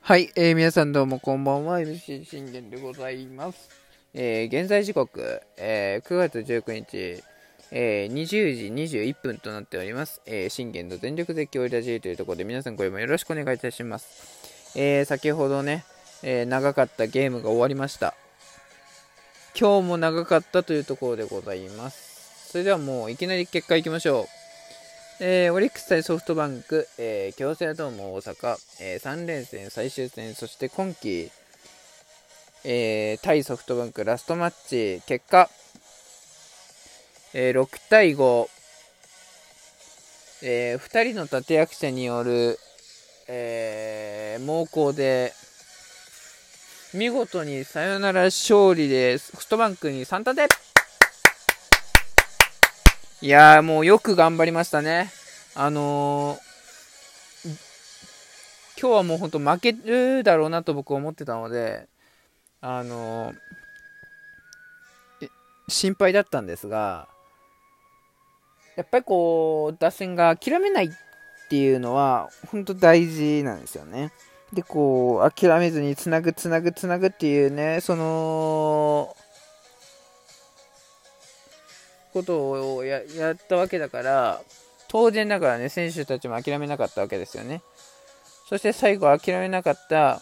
はい、えー、皆さんどうもこんばんは、MC 信玄でございます。えー、現在時刻、えー、9月19日、えー、20時21分となっております。えー、信玄の全力絶叫ラジーというところで皆さん声もよろしくお願いいたします。えー、先ほどね、えー、長かったゲームが終わりました。今日も長かったというところでございます。それではもういきなり結果いきましょう。えー、オリックス対ソフトバンク、えー、京セラドーム大阪、えー、3連戦最終戦、そして今季、えー、対ソフトバンクラストマッチ、結果、えー、6対5、えー、2人の立役者による、えー、猛攻で、見事にサヨナラ勝利でソフトバンクに3立て。いやー、もうよく頑張りましたね。あのー、今日はもうほんと負けるだろうなと僕は思ってたので、あのー、心配だったんですが、やっぱりこう、打線が諦めないっていうのは、本当大事なんですよね。で、こう、諦めずにつなぐ、つなぐ、つなぐっていうね、その、ことをやったわけだから、当然ながらね、選手たちも諦めなかったわけですよね。そして最後諦めなかった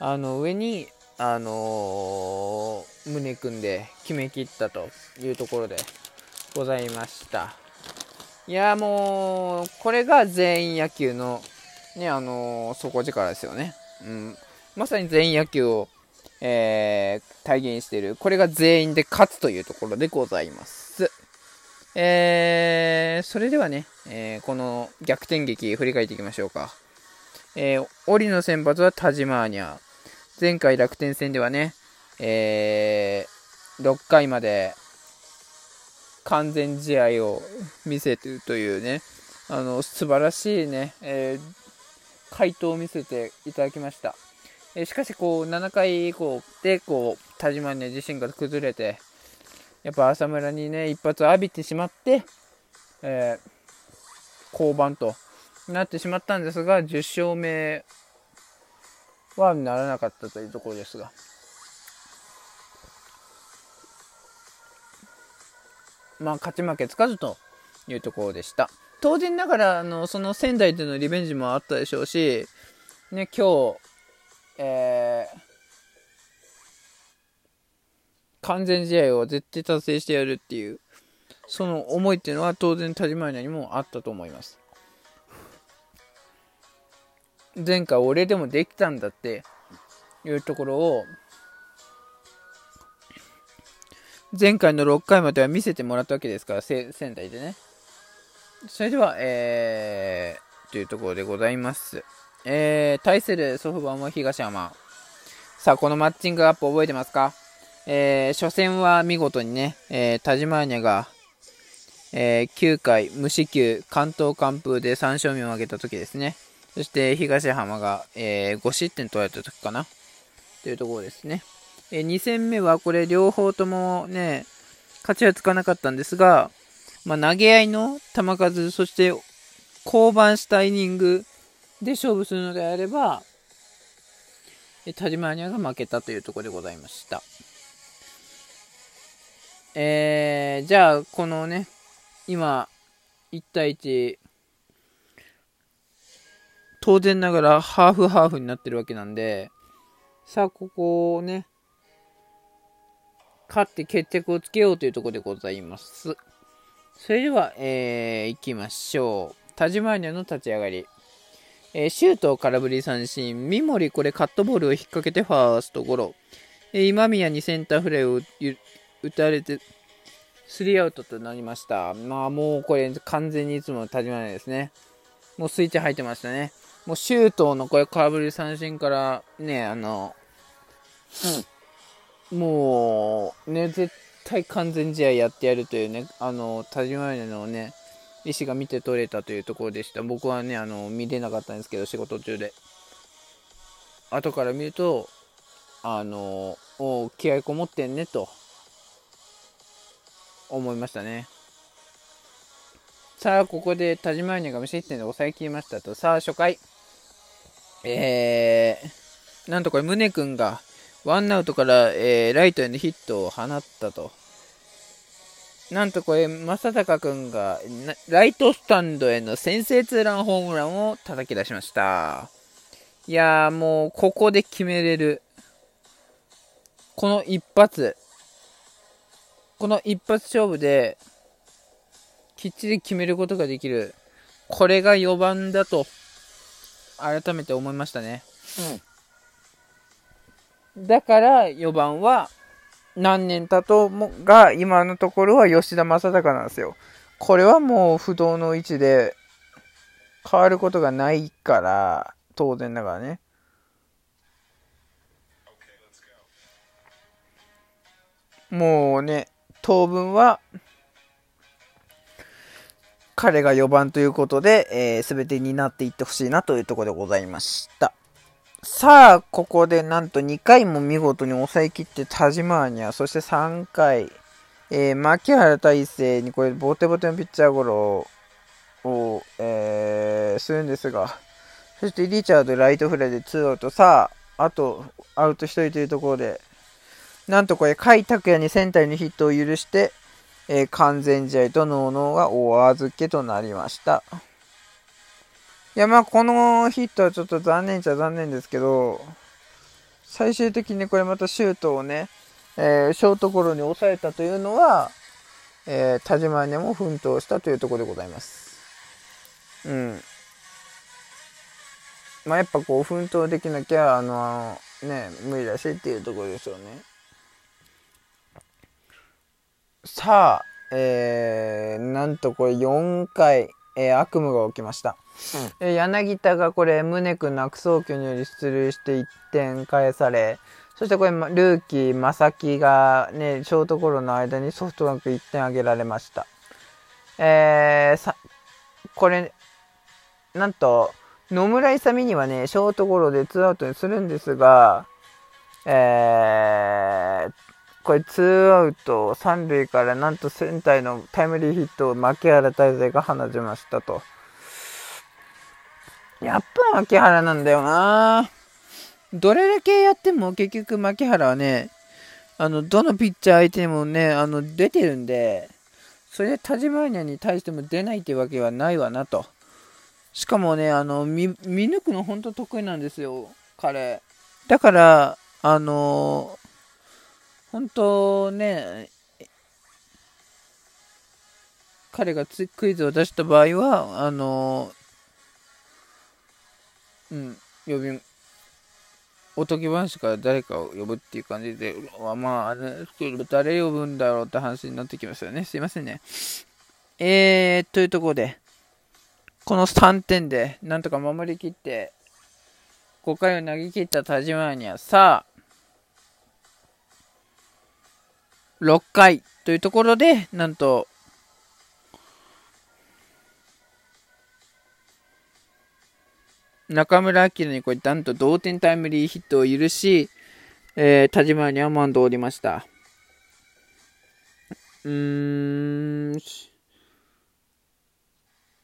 あの上に、あのー、胸組んで決めきったというところでございました。いやもう、これが全員野球の、ね、あのー、底力ですよね。うん。まさに全員野球を、えー、体現している。これが全員で勝つというところでございます。えー、それではね、えー、この逆転劇振り返っていきましょうか。えー、オリの先発はタジマーニャ。前回楽天戦ではね、えー、6回まで完全試合を見せてるというね、あの、素晴らしいね、えー、回答を見せていただきました。えー、しかし、こう、7回以降で、こう、田島ね、自身が崩れて、やっぱ浅村にね、一発浴びてしまって、えー、降板となってしまったんですが、10勝目はならなかったというところですが。まあ、勝ち負けつかずというところでした。当然ながら、あの、その仙台でのリベンジもあったでしょうし、ね、今日、えー、完全試合を絶対達成してやるっていう、その思いっていうのは当然田島にもあったと思います。前回俺でもできたんだっていうところを、前回の6回までは見せてもらったわけですから、仙台でね。それでは、えー、というところでございます。えー、対するソフバンは東山。さあ、このマッチングアップ覚えてますか？えー、初戦は見事にね、えー、タジマーニャが、えー、9回無四球関東完封で3勝目を挙げた時ですね。そして東浜が、えー、5失点取られた時かな。というところですね。えー、2戦目はこれ両方ともね、勝ちはつかなかったんですが、まあ、投げ合いの球数、そして降板したイニングで勝負するのであれば、タジマーニャが負けたというところでございました。えー、じゃあ、このね、今、1対1、当然ながらハーフハーフになってるわけなんで、さあ、ここをね、勝って決着をつけようというところでございます。それでは、えー、行きましょう。タジマーニャの立ち上がり。えー、シュート空振り三振。三森これカットボールを引っ掛けてファーストゴロ。えー、今宮にセンターフライを打たれて、スリーアウトとなりました。まあもうこれ完全にいつもの田島ですね。もうスイッチ入ってましたね。もうシュートのこれ空振り三振からね、あの、うん、もうね、絶対完全試合やってやるというね、あの、田島のね、意思が見て取れたというところでした。僕はね、あの、見れなかったんですけど、仕事中で。後から見ると、あの、お気合こもってんねと。思いましたね。さあ、ここで田島ニが無失点で抑えきりましたと。さあ、初回。えー、なんとこれ、宗君が、ワンアウトから、えー、ライトへのヒットを放ったと。なんとこれ、正隆君が、ライトスタンドへの先制ツーランホームランを叩き出しました。いやー、もう、ここで決めれる。この一発。この一発勝負で、きっちり決めることができる。これが4番だと、改めて思いましたね。うん。だから4番は、何年経ともが、今のところは吉田正尚なんですよ。これはもう不動の位置で、変わることがないから、当然だからね。もうね、当分は、彼が4番ということで、えー、全てになっていってほしいなというところでございました。さあ、ここでなんと2回も見事に抑えきって田島アニャ、そして3回、えー、牧原大成にこれボテボテのピッチャーゴロを、えー、するんですが、そしてリチャードライトフライで2アウト、さあ、あとアウト1人というところで、なんとこれ、甲斐拓也にセンターにヒットを許して、えー、完全試合とノーノーがお預けとなりました。いや、まあ、このヒットはちょっと残念っちゃ残念ですけど、最終的にこれまたシュートをね、えー、ショートゴロに抑えたというのは、えー、田島にも奮闘したというところでございます。うん。まあ、やっぱこう、奮闘できなきゃ、あの、ね、無理だしっていうところですよね。さあ、えー、なんとこれ4回、えー、悪夢が起きました。うん、柳田がこれ、宗君の悪送球により出塁して1点返され、そしてこれ、ルーキー、正木がね、ショートゴロの間にソフトバンク1点挙げられました。えー、さ、これ、なんと、野村勇にはね、ショートゴロでツーアウトにするんですが、えー、これツーアウト三塁からなんとセンターのタイムリーヒットを牧原大成が放ちましたと。やっぱ牧原なんだよなどれだけやっても結局牧原はね、あの、どのピッチャー相手にもね、あの、出てるんで、それで田島ニャに対しても出ないってわけはないわなと。しかもね、あの、見、見抜くの本当得意なんですよ、彼。だから、あの本当ね、彼がクイズを出した場合は、あの、うん、呼び、おとぎ話から誰かを呼ぶっていう感じで、まあ、あれ誰呼ぶんだろうって話になってきますよね。すいませんね。えー、というところで、この3点で、なんとか守りきって、5回を投げ切った田島には、さあ、6回というところで、なんと、中村晃にこれ、なんと同点タイムリーヒットを許し、えー、田島にはマンドを降りました。うーん、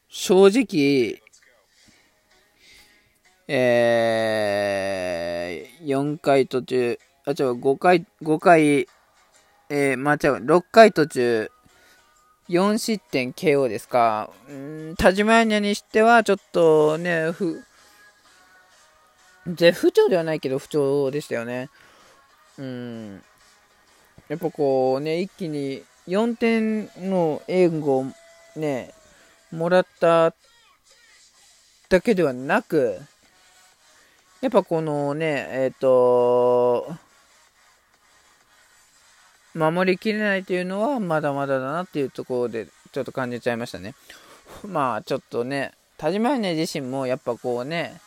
正直、えー、4回途中、あ、違う、5回、5回、えー、まあ、違う、6回途中、4失点 KO ですか。うん田島ニャにしては、ちょっとね、ふ、絶不調ではないけど不調でしたよね。うん。やっぱこうね、一気に4点の援護をね、もらっただけではなく、やっぱこのね、えっ、ー、と、守りきれないというのはまだまだだなっていうところでちょっと感じちゃいましたね。まあちょっとね、田島根自身もやっぱこうね、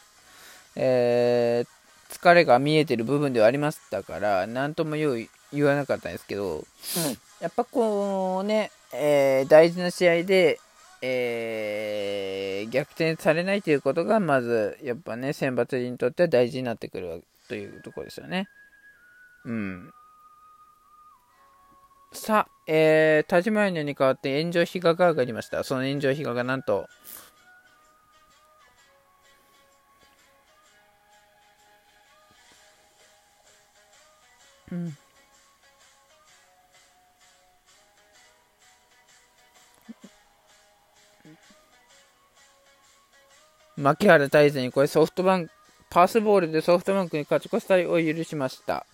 えー、疲れが見えてる部分ではありましたから、なんとも言言わなかったんですけど、うん、やっぱこうね、えー、大事な試合で、えー、逆転されないということが、まず、やっぱね、選抜にとっては大事になってくるというところですよね。うん。さあ、えー、田島屋に代わって炎上被害が上がりました。その炎上被害がなんと、うん。牧原大勢にこれソフトバンク、パスボールでソフトバンクに勝ち越したりを許しました。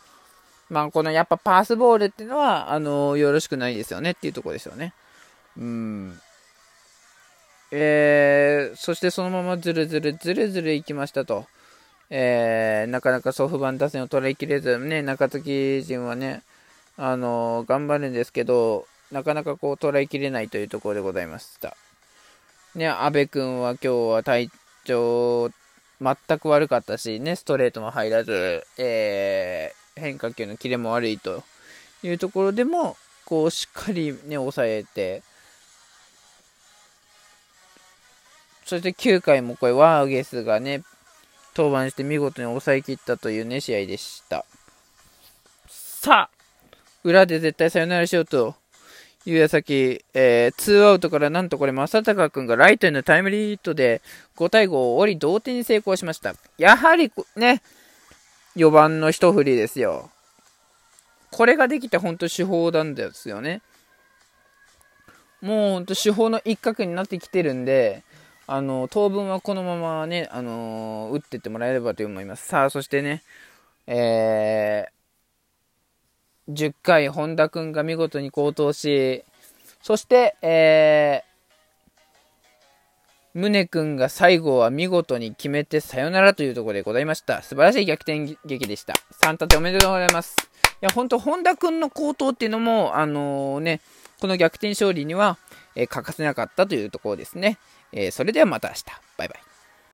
まあ、このやっぱパースボールっていうのは、あのー、よろしくないですよねっていうところですよね。うん。えー、そしてそのままずるずるずるずるいきましたと。えー、なかなかソフトバン打線を捉えきれず、ね、中継ぎ陣はね、あのー、頑張るんですけど、なかなかこう捉えきれないというところでございました。ね、阿部君は今日は体調全く悪かったし、ね、ストレートも入らず、えー、変化球のキレも悪いというところでも、こう、しっかりね、抑えて、そして9回もこれ、ワーゲスがね、登板して見事に抑えきったというね、試合でした。さあ、裏で絶対サヨナラしようという矢先、え、2アウトからなんとこれ、正隆君がライトへのタイムリーヒットで5対5を折り同点に成功しました。やはりね、4番の一振りですよ。これができて本当手法なんですよね。もう本当手法の一角になってきてるんで、あの、当分はこのままね、あのー、打ってってもらえればと思います。さあ、そしてね、え10回、本田君が見事に好投し、そして、えー、宗君が最後は見事に決めてさよならというところでございました。素晴らしい逆転劇でした。3立ておめでとうございます。いや、ほんと本田君の好投っていうのも、あのー、ね、この逆転勝利には、えー、欠かせなかったというところですね。えー、それではまた明日。バイバイ。